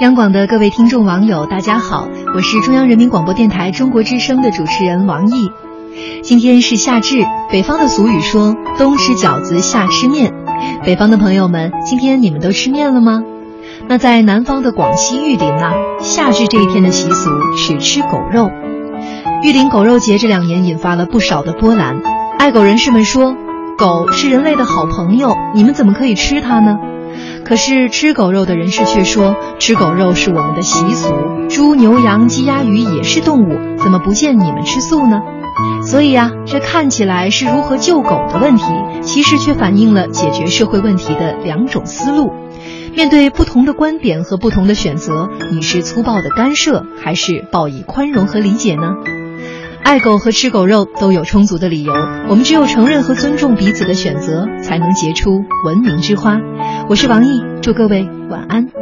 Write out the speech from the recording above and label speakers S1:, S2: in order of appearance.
S1: 央广的各位听众网友，大家好，我是中央人民广播电台中国之声的主持人王毅。今天是夏至，北方的俗语说“冬吃饺子，夏吃面”。北方的朋友们，今天你们都吃面了吗？那在南方的广西玉林啊，夏至这一天的习俗是吃狗肉。玉林狗肉节这两年引发了不少的波澜，爱狗人士们说，狗是人类的好朋友，你们怎么可以吃它呢？可是吃狗肉的人士却说，吃狗肉是我们的习俗，猪、牛、羊、鸡、鸭、鱼也是动物，怎么不见你们吃素呢？所以呀，这看起来是如何救狗的问题，其实却反映了解决社会问题的两种思路。面对不同的观点和不同的选择，你是粗暴的干涉，还是报以宽容和理解呢？爱狗和吃狗肉都有充足的理由，我们只有承认和尊重彼此的选择，才能结出文明之花。我是王毅，祝各位晚安。